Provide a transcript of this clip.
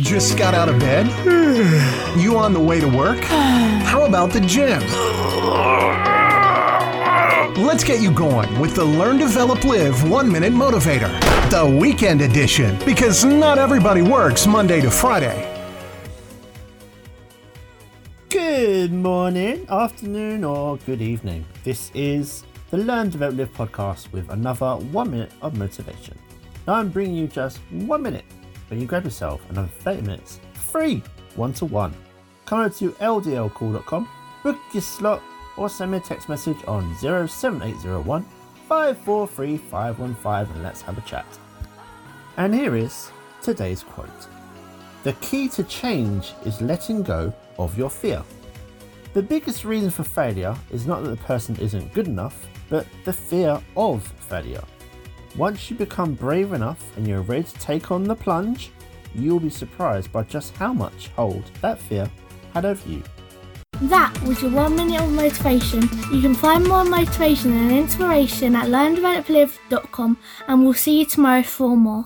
Just got out of bed? You on the way to work? How about the gym? Let's get you going with the Learn, Develop, Live One Minute Motivator, the weekend edition, because not everybody works Monday to Friday. Good morning, afternoon, or good evening. This is the Learn, Develop, Live podcast with another one minute of motivation. Now I'm bringing you just one minute, but you grab yourself another 30 minutes free, one to one. Come over to ldlcall.com, book your slot, or send me a text message on 07801 543 515 and let's have a chat. And here is today's quote The key to change is letting go of your fear. The biggest reason for failure is not that the person isn't good enough, but the fear of failure. Once you become brave enough and you're ready to take on the plunge, you'll be surprised by just how much hold that fear had over you. That was your one minute of motivation. You can find more motivation and inspiration at learndeveloplive.com and we'll see you tomorrow for more.